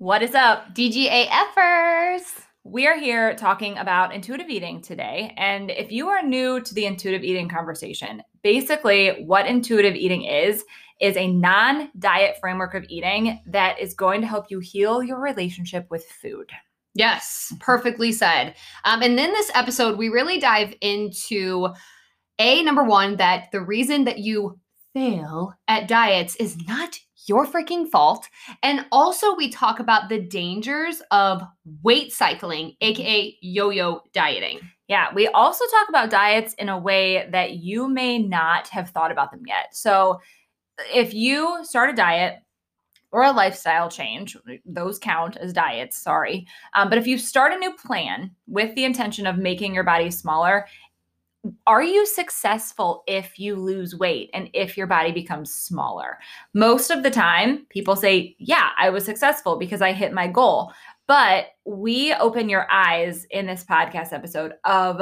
What is up? DGA DGAFers. We are here talking about intuitive eating today. And if you are new to the intuitive eating conversation, basically what intuitive eating is, is a non diet framework of eating that is going to help you heal your relationship with food. Yes, perfectly said. Um, and in this episode, we really dive into a number one that the reason that you fail at diets is not your freaking fault. And also, we talk about the dangers of weight cycling, aka yo yo dieting. Yeah, we also talk about diets in a way that you may not have thought about them yet. So, if you start a diet, or a lifestyle change, those count as diets, sorry. Um, but if you start a new plan with the intention of making your body smaller, are you successful if you lose weight and if your body becomes smaller? Most of the time, people say, Yeah, I was successful because I hit my goal. But we open your eyes in this podcast episode of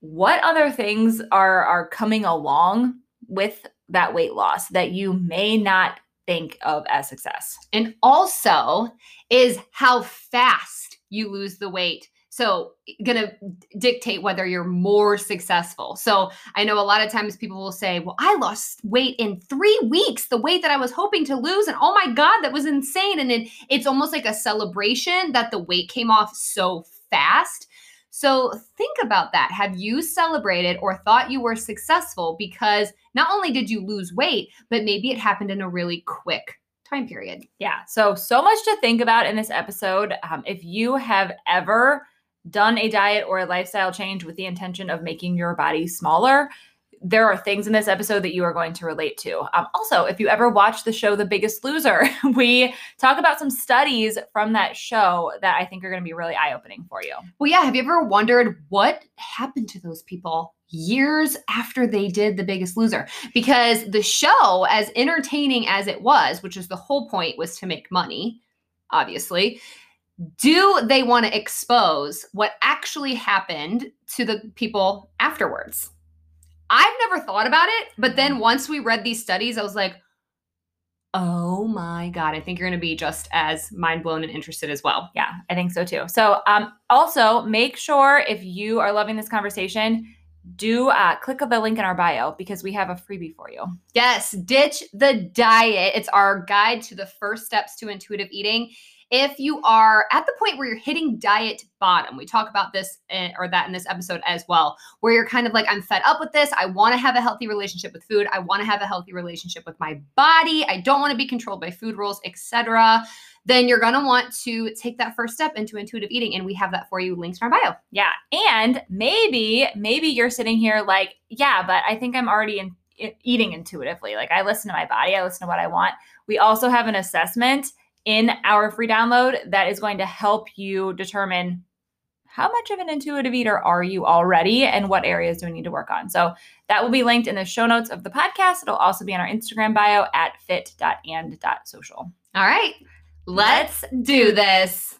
what other things are, are coming along with that weight loss that you may not think of as success. And also is how fast you lose the weight so, gonna dictate whether you're more successful. So, I know a lot of times people will say, Well, I lost weight in three weeks, the weight that I was hoping to lose. And oh my God, that was insane. And then it's almost like a celebration that the weight came off so fast. So, think about that. Have you celebrated or thought you were successful because not only did you lose weight, but maybe it happened in a really quick time period. Yeah. So, so much to think about in this episode. Um, if you have ever done a diet or a lifestyle change with the intention of making your body smaller, there are things in this episode that you are going to relate to. Um, also, if you ever watch the show The Biggest Loser, we talk about some studies from that show that I think are going to be really eye opening for you. Well, yeah. Have you ever wondered what happened to those people? Years after they did The Biggest Loser, because the show, as entertaining as it was, which is the whole point, was to make money, obviously, do they want to expose what actually happened to the people afterwards? I've never thought about it, but then mm-hmm. once we read these studies, I was like, oh my God, I think you're going to be just as mind blown and interested as well. Yeah, I think so too. So, um, also make sure if you are loving this conversation, do uh, click the link in our bio because we have a freebie for you. Yes, ditch the diet. It's our guide to the first steps to intuitive eating if you are at the point where you're hitting diet bottom, we talk about this in, or that in this episode as well, where you're kind of like, I'm fed up with this. I want to have a healthy relationship with food. I want to have a healthy relationship with my body. I don't want to be controlled by food rules, etc. Then you're going to want to take that first step into intuitive eating. And we have that for you linked in our bio. Yeah. And maybe, maybe you're sitting here like, yeah, but I think I'm already in, eating intuitively. Like I listen to my body, I listen to what I want. We also have an assessment in our free download that is going to help you determine how much of an intuitive eater are you already and what areas do we need to work on. So that will be linked in the show notes of the podcast. It'll also be on our Instagram bio at fit.and.social. All right, let's do this.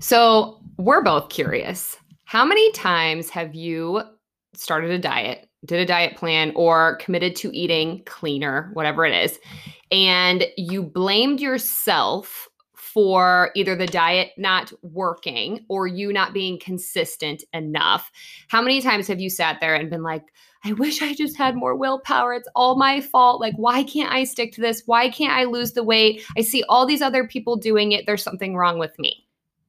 So we're both curious. How many times have you started a diet, did a diet plan, or committed to eating cleaner, whatever it is, and you blamed yourself for either the diet not working or you not being consistent enough. How many times have you sat there and been like, I wish I just had more willpower. It's all my fault. Like, why can't I stick to this? Why can't I lose the weight? I see all these other people doing it. There's something wrong with me.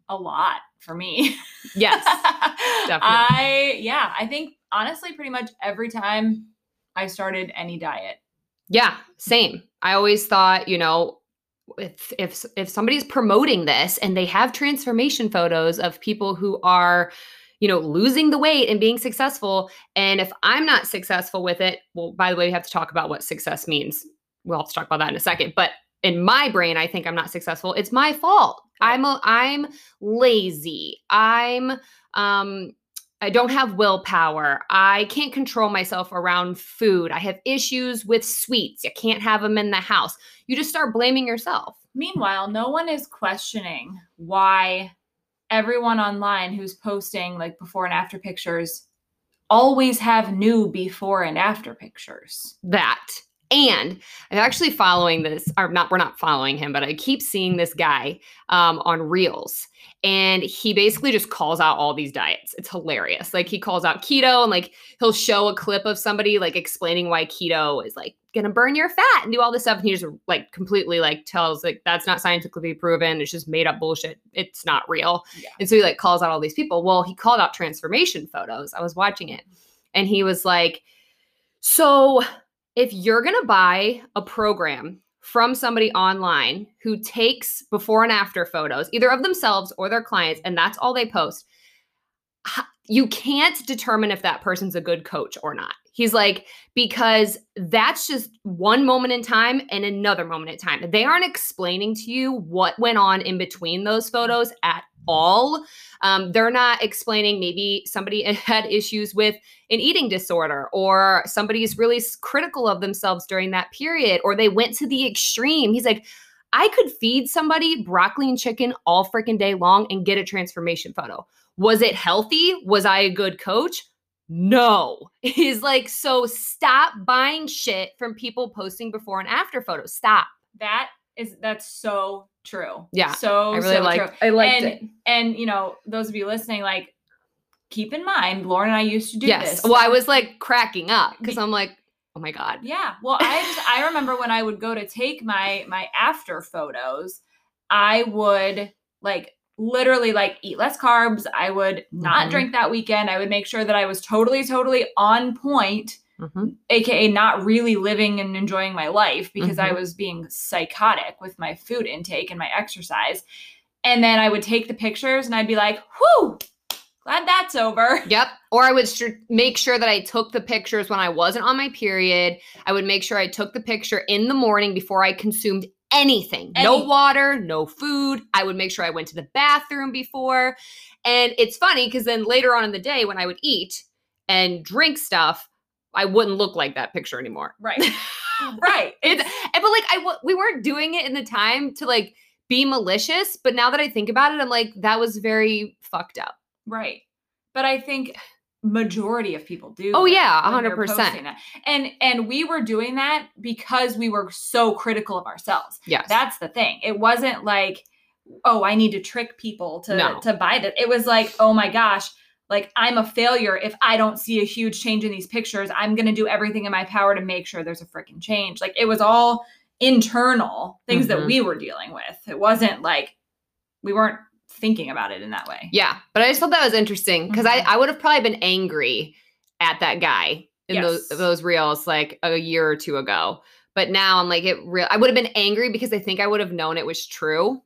A lot for me. Yes, I, yeah, I think honestly, pretty much every time I started any diet. Yeah, same. I always thought, you know, if if if somebody's promoting this and they have transformation photos of people who are you know losing the weight and being successful and if i'm not successful with it well by the way we have to talk about what success means we'll have to talk about that in a second but in my brain i think i'm not successful it's my fault i'm a, i'm lazy i'm um I don't have willpower. I can't control myself around food. I have issues with sweets. you can't have them in the house. You just start blaming yourself. Meanwhile, no one is questioning why everyone online who's posting like before and after pictures always have new before and after pictures. That. And I'm actually following this, or not, we're not following him, but I keep seeing this guy um, on Reels and he basically just calls out all these diets. It's hilarious. Like he calls out keto and like he'll show a clip of somebody like explaining why keto is like gonna burn your fat and do all this stuff. And he just like completely like tells like that's not scientifically proven. It's just made up bullshit. It's not real. Yeah. And so he like calls out all these people. Well, he called out transformation photos. I was watching it and he was like, so if you're gonna buy a program from somebody online who takes before and after photos, either of themselves or their clients, and that's all they post, you can't determine if that person's a good coach or not. He's like, because that's just one moment in time and another moment in time. They aren't explaining to you what went on in between those photos at all. Um, they're not explaining maybe somebody had issues with an eating disorder or somebody's really critical of themselves during that period or they went to the extreme. He's like, I could feed somebody broccoli and chicken all freaking day long and get a transformation photo. Was it healthy? Was I a good coach? No. He's like, so stop buying shit from people posting before and after photos. Stop. That is that's so true. Yeah. So I really so like true. I liked and, it. And you know, those of you listening, like keep in mind, Lauren and I used to do yes. this. Well, I was like cracking up because I'm like, oh my God. Yeah. Well, I just I remember when I would go to take my my after photos, I would like literally like eat less carbs. I would not Mhm. drink that weekend. I would make sure that I was totally, totally on point, Mhm. aka not really living and enjoying my life because I Mhm. was being psychotic with my food intake and my exercise. And then I would take the pictures and I'd be like, whew, glad that's over. Yep. Or I would str- make sure that I took the pictures when I wasn't on my period. I would make sure I took the picture in the morning before I consumed anything. No water, no food. I would make sure I went to the bathroom before. And it's funny because then later on in the day when I would eat and drink stuff, I wouldn't look like that picture anymore. Right. right. It's and- eh, but like I we weren't doing it in the time to like be malicious, but now that I think about it, I'm like that was very fucked up. Right. But I think majority of people do. Oh, yeah, when 100%. And and we were doing that because we were so critical of ourselves. Yes. That's the thing. It wasn't like, oh, I need to trick people to No. to buy this. It was like, oh my gosh, like I'm a failure if I don't see a huge change in these pictures. I'm gonna do everything in my power to make sure there's a freaking change. Like it was all internal things that Mhm. we were dealing with. It wasn't like we weren't thinking about it in that way. Yeah, but I just thought that was interesting because Mhm. I, I would have probably been angry at that guy in those those reels like a year or two ago. But now I'm like it real I would have been angry because I think I would have known it was true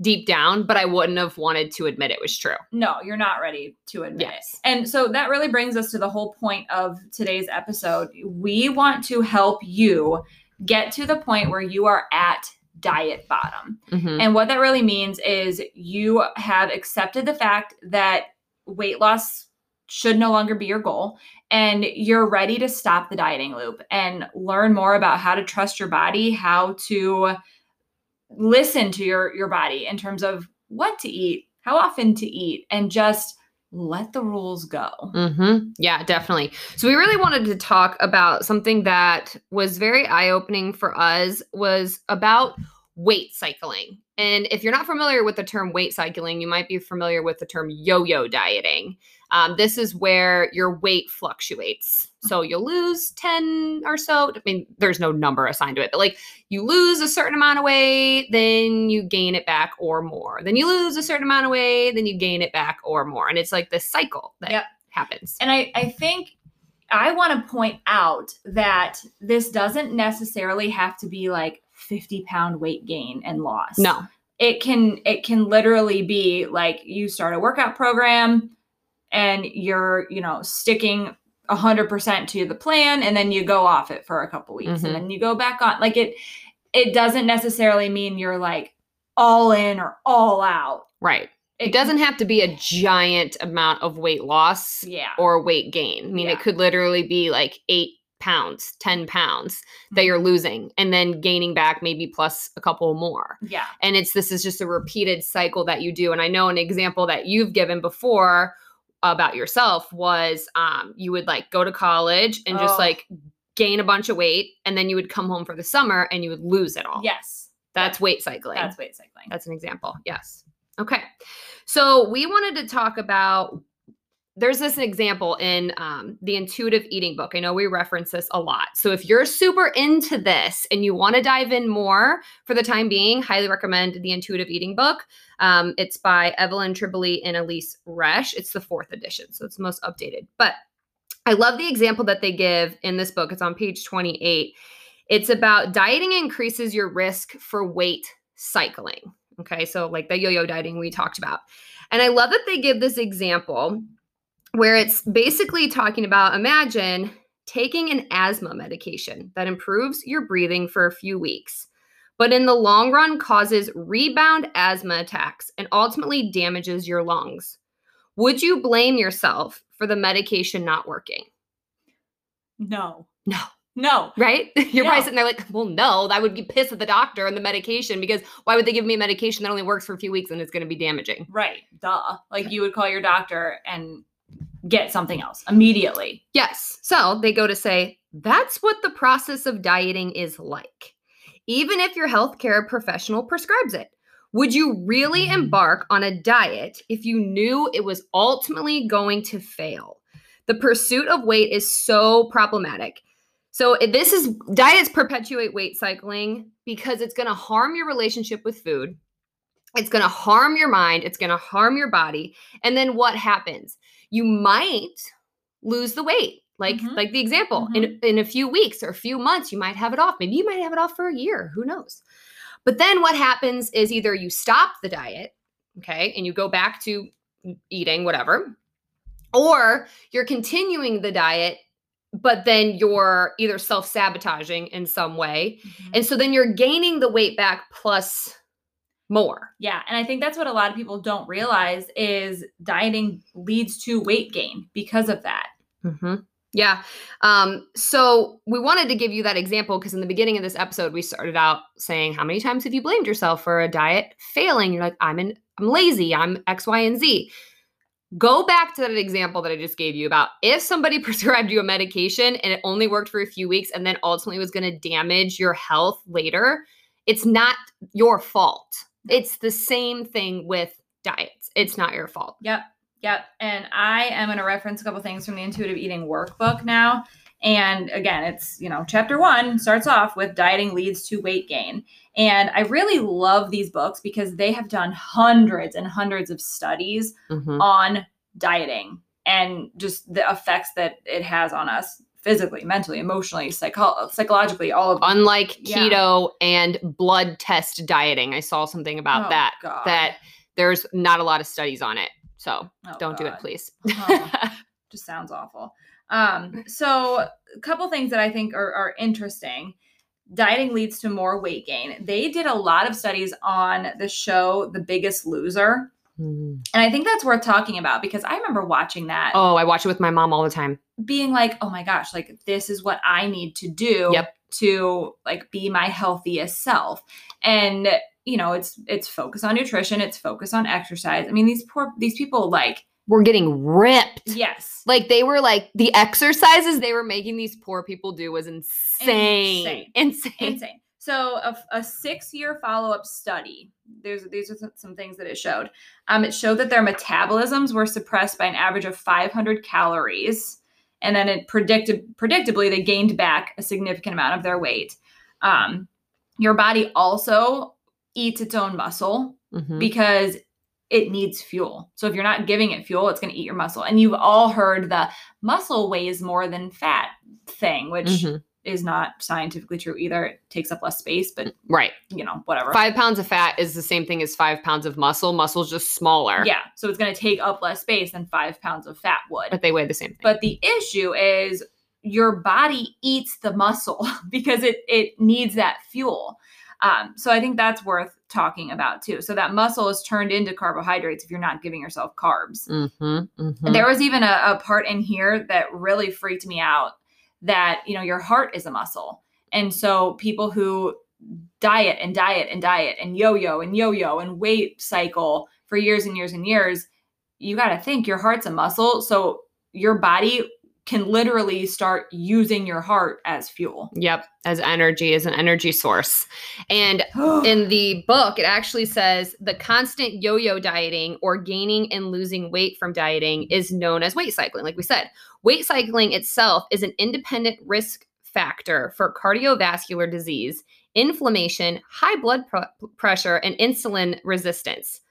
deep down, but I wouldn't have wanted to admit it was true. no, you're not ready to admit Yes. it. And so that really brings us to the whole point of today's episode. We want to help you get to the point where you are at diet bottom. Mhm. And what that really means is you have accepted the fact that weight loss should no longer be your goal and you're ready to stop the dieting loop and learn more about how to trust your body, how to listen to your your body in terms of what to eat, how often to eat and just let the rules go. Mm-hmm. Yeah, definitely. So we really wanted to talk about something that was very eye-opening for us was about weight cycling. And if you're not familiar with the term weight cycling, you might be familiar with the term yo yo dieting. Um, this is where your weight fluctuates. So you'll lose 10 or so. I mean, there's no number assigned to it, but like you lose a certain amount of weight, then you gain it back or more. Then you lose a certain amount of weight, then you gain it back or more. And it's like this cycle that Yep. happens. And I, I think I want to point out that this doesn't necessarily have to be like 50 pound weight gain and loss. No. It can it can literally be like you start a workout program and you're, you know, sticking 100% to the plan and then you go off it for a couple weeks Mhm. and then you go back on like it it doesn't necessarily mean you're like all in or all out. Right. It doesn't have to be a giant amount of weight loss yeah. or weight gain. I mean, Yeah. it could literally be like eight pounds, 10 pounds that Mhm. you're losing and then gaining back maybe plus a couple more. Yeah. And it's this is just a repeated cycle that you do. And I know an example that you've given before about yourself was um, you would like go to college and just Oh. like gain a bunch of weight and then you would come home for the summer and you would lose it all. Yes. That's weight cycling. That's weight cycling. That's an example. Yes. Okay. So we wanted to talk about. There's this example in um, the intuitive eating book. I know we reference this a lot. So if you're super into this and you want to dive in more for the time being, highly recommend the intuitive eating book. Um, it's by Evelyn Tribole and Elise Resch. It's the fourth edition, so it's the most updated. But I love the example that they give in this book. It's on page 28. It's about dieting increases your risk for weight cycling. Okay, so like the yo yo dieting we talked about. And I love that they give this example where it's basically talking about imagine taking an asthma medication that improves your breathing for a few weeks, but in the long run causes rebound asthma attacks and ultimately damages your lungs. Would you blame yourself for the medication not working? No. No. No. Right? You're No. probably sitting there like, well, no, I would be pissed at the doctor and the medication because why would they give me a medication that only works for a few weeks and it's going to be damaging? Right. Duh. Like you would call your doctor and get something else immediately. Yes. So they go to say, that's what the process of dieting is like. Even if your healthcare professional prescribes it. Would you really mm-hmm. embark on a diet if you knew it was ultimately going to fail? The pursuit of weight is so problematic. So this is diets perpetuate weight cycling because it's going to harm your relationship with food. It's going to harm your mind, it's going to harm your body. And then what happens? You might lose the weight. Like Mhm. like the example, in in a few weeks or a few months you might have it off. Maybe you might have it off for a year, who knows. But then what happens is either you stop the diet, okay, and you go back to eating whatever, or you're continuing the diet but then you're either self-sabotaging in some way. And so then you're gaining the weight back plus more. yeah, and I think that's what a lot of people don't realize is dieting leads to weight gain because of that. Mm-hmm. Yeah. Um, so we wanted to give you that example because in the beginning of this episode, we started out saying, How many times have you blamed yourself for a diet failing? You're like, I'm in, I'm lazy, I'm X, Y, and Z. Go back to that example that I just gave you about if somebody prescribed you a medication and it only worked for a few weeks and then ultimately was going to damage your health later, it's not your fault. It's the same thing with diets. It's not your fault. Yep. Yep. And I am going to reference a couple things from the intuitive eating workbook now. And again, it's, you know, chapter one starts off with dieting leads to weight gain. And I really love these books because they have done hundreds and hundreds of studies Mhm. on dieting and just the effects that it has on us physically, mentally, emotionally, psycho- psychologically, all of unlike Yeah. keto and blood test dieting i saw something about Oh, that God. that there's not a lot of studies on it so Oh, don't do it please Oh. just sounds awful. Um, so a couple things that I think are, are interesting. Dieting leads to more weight gain. They did a lot of studies on the show The Biggest Loser. Mm. And I think that's worth talking about because I remember watching that oh i watch it with my mom all the time being like, oh my gosh, like this is what I need to do Yep. to like be my healthiest self. And you know, it's it's focus on nutrition, it's focus on exercise. I mean, these poor these people like, we're getting ripped yes. like they were like the exercises they were making these poor people do was insane Insane. insane, insane. So a, a six-year follow-up study. There's these are some- things that it showed. Um, it showed that their metabolisms were suppressed by an average of 500 calories, and then it predicted predictably they gained back a significant amount of their weight. Um, your body also eats its own muscle Mhm. because it needs fuel. So if you're not giving it fuel, it's going to eat your muscle. And you've all heard the muscle weighs more than fat thing, which Mhm. Is not scientifically true either. It takes up less space, but Right. you know, whatever. Five pounds of fat is the same thing as five pounds of muscle. Muscle's just smaller. Yeah. So it's going to take up less space than five pounds of fat would. But they weigh the same thing. But the issue is your body eats the muscle because it it needs that fuel. Um, so I think that's worth talking about too. So that muscle is turned into carbohydrates if you're not giving yourself carbs. Mm-hmm, mm-hmm. There was even a, a part in here that really freaked me out that, you know, your heart is a muscle. And so people who diet and diet and diet and yo yo and yo yo and weight cycle for years and years and years, you got to think your heart's a muscle. So your body can literally start using your heart as fuel. Yep, as energy, as an energy source. And oh. in the book, it actually says the constant yo yo dieting or gaining and losing weight from dieting is known as weight cycling. Like we said, weight cycling itself is an independent risk factor for cardiovascular disease, inflammation, high blood pr- pressure, and insulin resistance.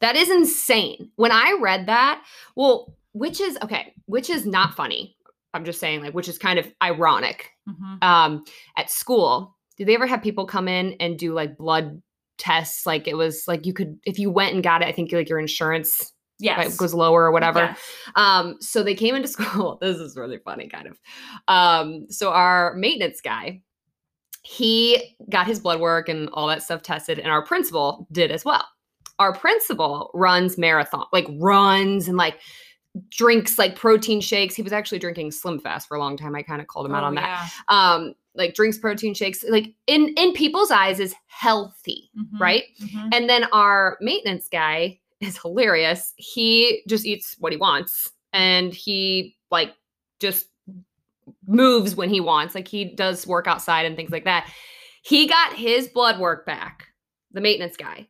That is insane. When I read that, well, which is okay, which is not funny. I'm just saying, like, which is kind of ironic Mhm. um at school did they ever have people come in and do like blood tests like it was like you could if you went and got it i think like your insurance Yes. like, goes lower or whatever Yes. um so they came into school this is really funny kind of um so our maintenance guy he got his blood work and all that stuff tested and our principal did as well our principal runs marathon like runs and like drinks like protein shakes. He was actually drinking SlimFast for a long time. I kind of called him out Oh, on that. um like drinks protein shakes like in in people's eyes is healthy Mhm. right? Mhm. and then our maintenance guy is hilarious. He just eats what he wants and he like just moves when he wants. Like he does work outside and things like that. He got his blood work back the maintenance guy.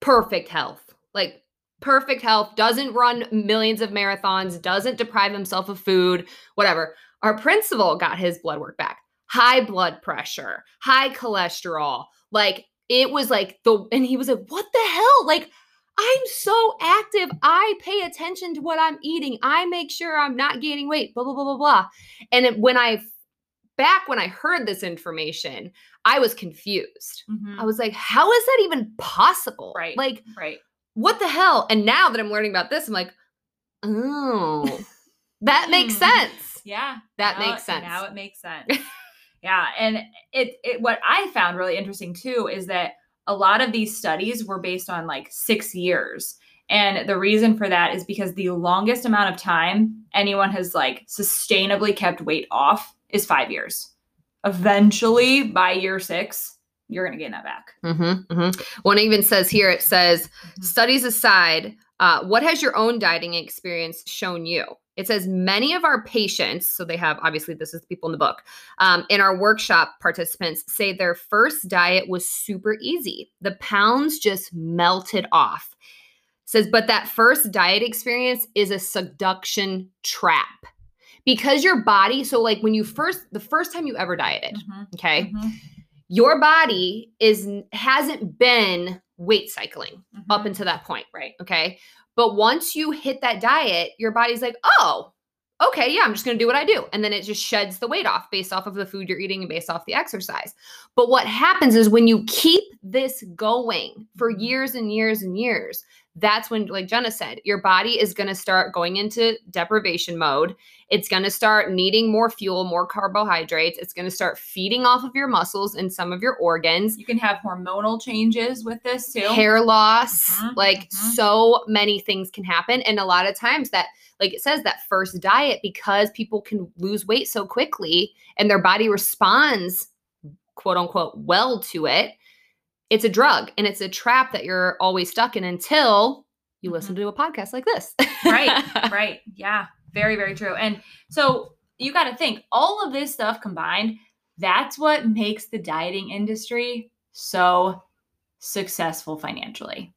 Perfect health. Like perfect health doesn't run millions of marathons doesn't deprive himself of food whatever. Our principal got his blood work back. High blood pressure high cholesterol. Like it was like the and he was like what the hell? Like i'm so active. I pay attention to what i'm eating. I make sure i'm not gaining weight. Blah blah blah blah blah. And it, when i back when i heard this information i was confused. Mhm. i was like how is that even possible? Right. like right. What the hell? And now that I'm learning about this, I'm like, oh, that makes Hmm. sense. Yeah. That now makes sense. Now it makes sense. yeah, and it, it what I found really interesting too is that a lot of these studies were based on like 6 years. And the reason for that is because the longest amount of time anyone has like sustainably kept weight off is 5 years. Eventually by year 6, you're going to gain that back. Mm-hmm, mm-hmm. One even says here, it says, Mhm. studies aside, uh, what has your own dieting experience shown you? It says many of our patients, so they have obviously this is the people in the book, um, in our workshop participants say their first diet was super easy. The pounds just melted off. says, but that first diet experience is a seduction trap because your body. So, like when you first, the first time you ever dieted, Mhm, okay, mhm, your body is hasn't been weight cycling up mhm. until that point, right. okay? But once you hit that diet, your body's like, "Oh, okay, yeah, I'm just going to do what I do." And then it just sheds the weight off based off of the food you're eating and based off the exercise. But what happens is when you keep this going for Mhm. years and years and years, that's when like Jenna said, your body is going to start going into deprivation mode. It's going to start needing more fuel, more carbohydrates. It's going to start feeding off of your muscles and some of your organs You can have hormonal changes with this too. hair loss Mhm, like mhm. so many things can happen and a lot of times that like it says that first diet because people can lose weight so quickly and their body responds quote unquote well to it it's a drug and it's a trap that you're always stuck in until you mm-hmm. listen to a podcast like this right right yeah very very true and so you got to think all of this stuff combined That's what makes the dieting industry so successful financially.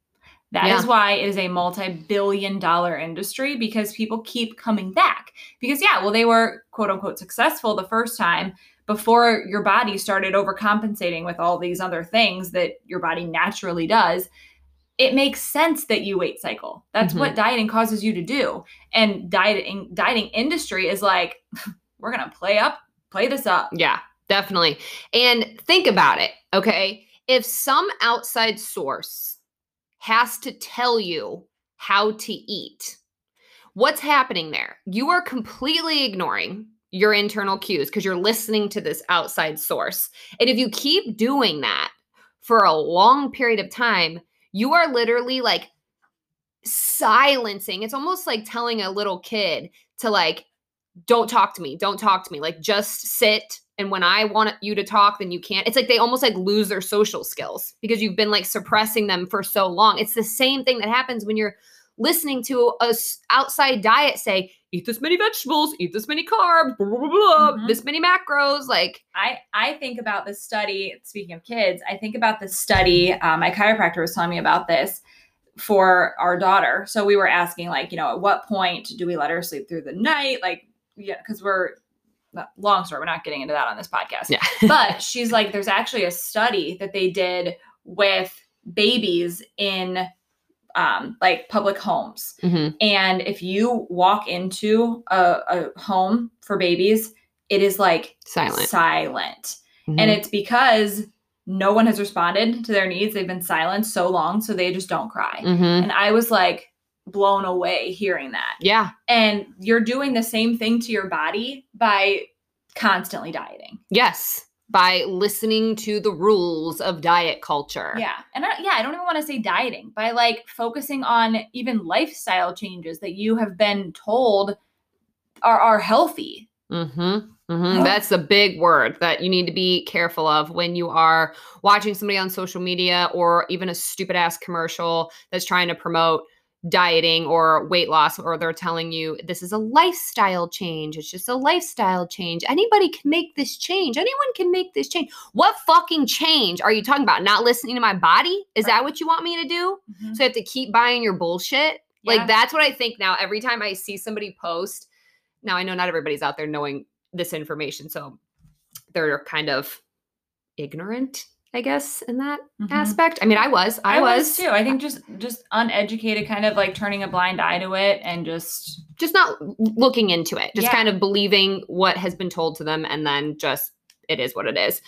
That is Yeah. why it is a multi-billion dollar industry because people keep coming back. Because yeah, well they were quote unquote successful the first time before your body started overcompensating with all these other things that your body naturally does. It makes sense that you weight cycle. That's Mhm. what dieting causes you to do. And dieting dieting industry is like we're going to play up play this up. Yeah, definitely. And think about it, okay? If some outside source has to tell you how to eat, what's happening there? You are completely ignoring your internal cues because you're listening to this outside source. And if you keep doing that for a long period of time, you are literally like silencing. It's almost like telling a little kid to like don't talk to me don't talk to me like just sit and when i want you to talk then you can't it's like they almost like lose their social skills because you've been like suppressing them for so long it's the same thing that happens when you're listening to a outside diet say eat this many vegetables eat this many carbs blah, blah, blah, blah, Mhm. this many macros like I, I think about this study, speaking of kids, I think about this study. Um, my chiropractor was telling me about this for our daughter. So we were asking, like, you know, at what point do we let her sleep through the night? Like, yeah, because we're, long story, we're not getting into that on this podcast. yeah but she's like, there's actually a study that they did with babies in um, like public homes. Mhm. And if you walk into a, a home for babies, it is like silent silent. Mhm. And it's because no one has responded to their needs. They've been silent so long, so they just don't cry. Mhm. And I was like blown away hearing that. yeah And you're doing the same thing to your body by constantly dieting. yes by listening to the rules of diet culture Yeah. And I, yeah, I don't even want to say dieting, by like focusing on even lifestyle changes that you have been told are, are healthy. Mm-hmm. hmm Ugh. That's a big word that you need to be careful of when you are watching somebody on social media or even a stupid ass commercial that's trying to promote dieting or weight loss, or they're telling you this is a lifestyle change. It's just a lifestyle change. Anybody can make this change. Anyone can make this change. What fucking change are you talking about? Not listening to my body? Is that what you want me to do? Mm-hmm. So I have to keep buying your bullshit. Yeah. Like that's what I think now. Every time I see somebody post, now I know not everybody's out there knowing this information, so they're kind of ignorant, I guess, in that Mhm. aspect. I mean, I was, I, I was, was too. I think just just uneducated, kind of like turning a blind eye to it, and just just not looking into it, just Yeah. kind of believing what has been told to them, and then just it is what it is.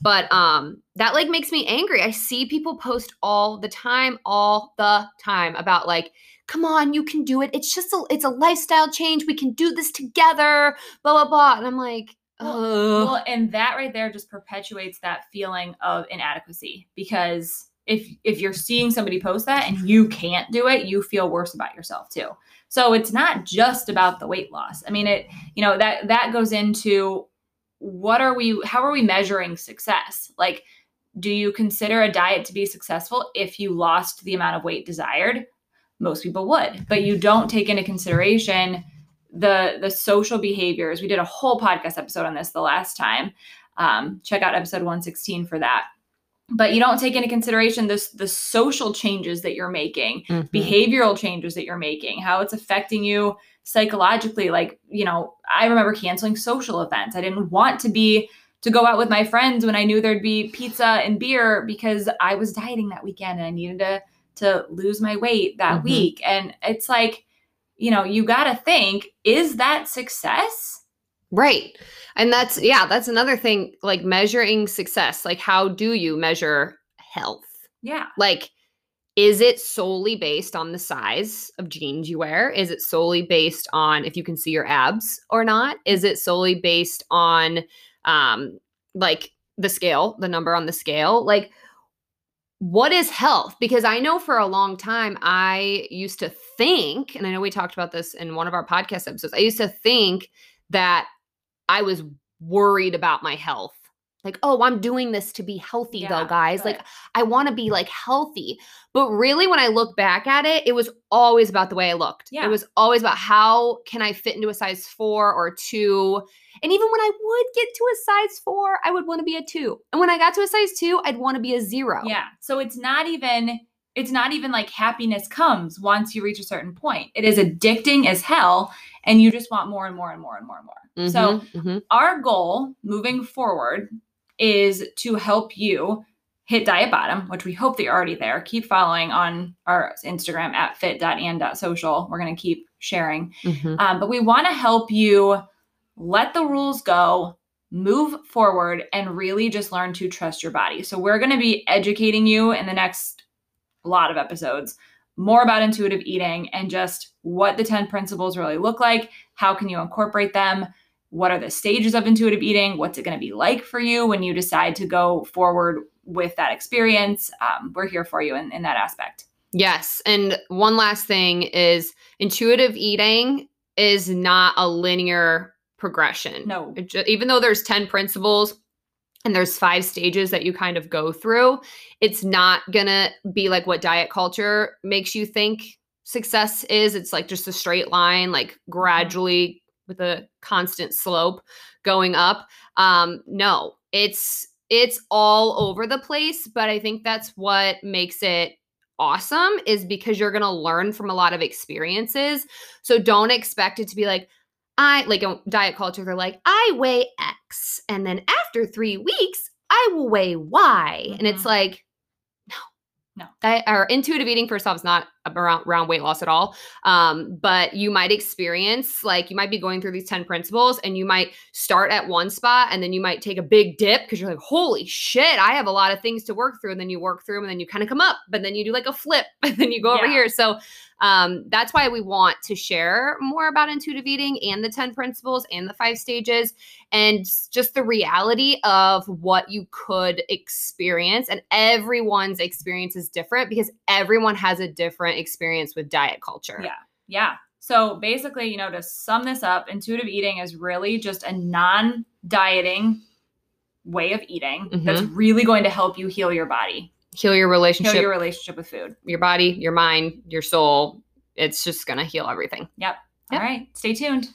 But um, that like makes me angry. I see people post all the time, all the time about like. Come on, you can do it. It's just a it's a lifestyle change. We can do this together. Blah blah blah. And I'm like, Well- well, and that right there just perpetuates that feeling of inadequacy because if if you're seeing somebody post that and you can't do it, you feel worse about yourself too. So it's not just about the weight loss. I mean, it you know that that goes into what are we how are we measuring success? Like do you consider a diet to be successful if you lost the amount of weight desired? Most people would, but you don't take into consideration the the social behaviors. We did a whole podcast episode on this the last time. Um, check out episode 116 for that. But you don't take into consideration this the social changes that you're making, Mhm. behavioral changes that you're making, how it's affecting you psychologically. Like, you know, I remember canceling social events. I didn't want to be to go out with my friends when I knew there'd be pizza and beer because I was dieting that weekend and I needed to to lose my weight that Mhm. week. And it's like, you know, you got to think, is that success? Right. And that's, yeah, that's another thing like measuring success. Like, how do you measure health? Yeah. Like, is it solely based on the size of jeans you wear? Is it solely based on if you can see your abs or not? Is it solely based on, um, like the scale, the number on the scale? Like, what is health? Because I know for a long time I used to think, and I know we talked about this in one of our podcast episodes, I used to think that I was worried about my health like, oh, I'm doing this to be healthy Yeah, though, guys. Like, I want to be like healthy. But really, when I look back at it, it was always about the way I looked. Yeah. It was always about how can I fit into a size four or two. And even when I would get to a size four, I would want to be a two. And when I got to a size two, I'd want to be a zero. Yeah. So it's not even it's not even like happiness comes once you reach a certain point. It is addicting as hell and you just want more and more and more and more and more. So Mhm, mhm. our goal moving forward is to help you hit diet bottom, which we hope that you're already there. Keep following on our Instagram at fit.and.social. We're going to keep sharing. Mhm. Um, but we want to help you let the rules go, move forward, and really just learn to trust your body. So, we're going to be educating you in the next lot of episodes more about intuitive eating and just what the 10 principles really look like. How can you incorporate them? What are the stages of intuitive eating? What's it going to be like for you when you decide to go forward with that experience? Um, we're here for you in, in that aspect. Yes. And one last thing is intuitive eating is not a linear progression. No. It ju- even though there's 10 principles and there's five stages that you kind of go through, it's not going to be like what diet culture makes you think success is. It's like just a straight line, like gradually with a constant slope going up. Um no, it's it's all over the place, but I think that's what makes it awesome is because you're going to learn from a lot of experiences. So don't expect it to be like I like diet culture they're like I weigh X and then after 3 weeks I will weigh Y and it's Mhm. like no. No. Diet, or intuitive eating first off is not around, around weight loss at all. Um, but you might experience like you might be going through these 10 principles and you might start at one spot and then you might take a big dip because you're like, holy shit, I have a lot of things to work through. And then you work through them and then you kind of come up, but then you do like a flip and then you go over here. So um, that's why we want to share more about intuitive eating and the 10 principles and the five stages and just the reality of what you could experience. And everyone's experience is different because everyone has a different experience with diet culture. Yeah. Yeah. So basically, you know, to sum this up, intuitive eating is really just a non dieting way of eating that's mm-hmm. really going to help you heal your body, Heal your relationship, heal your relationship with food. your body, your mind, your soul. It's just going to heal everything. Yep. Yep. All right. Stay tuned.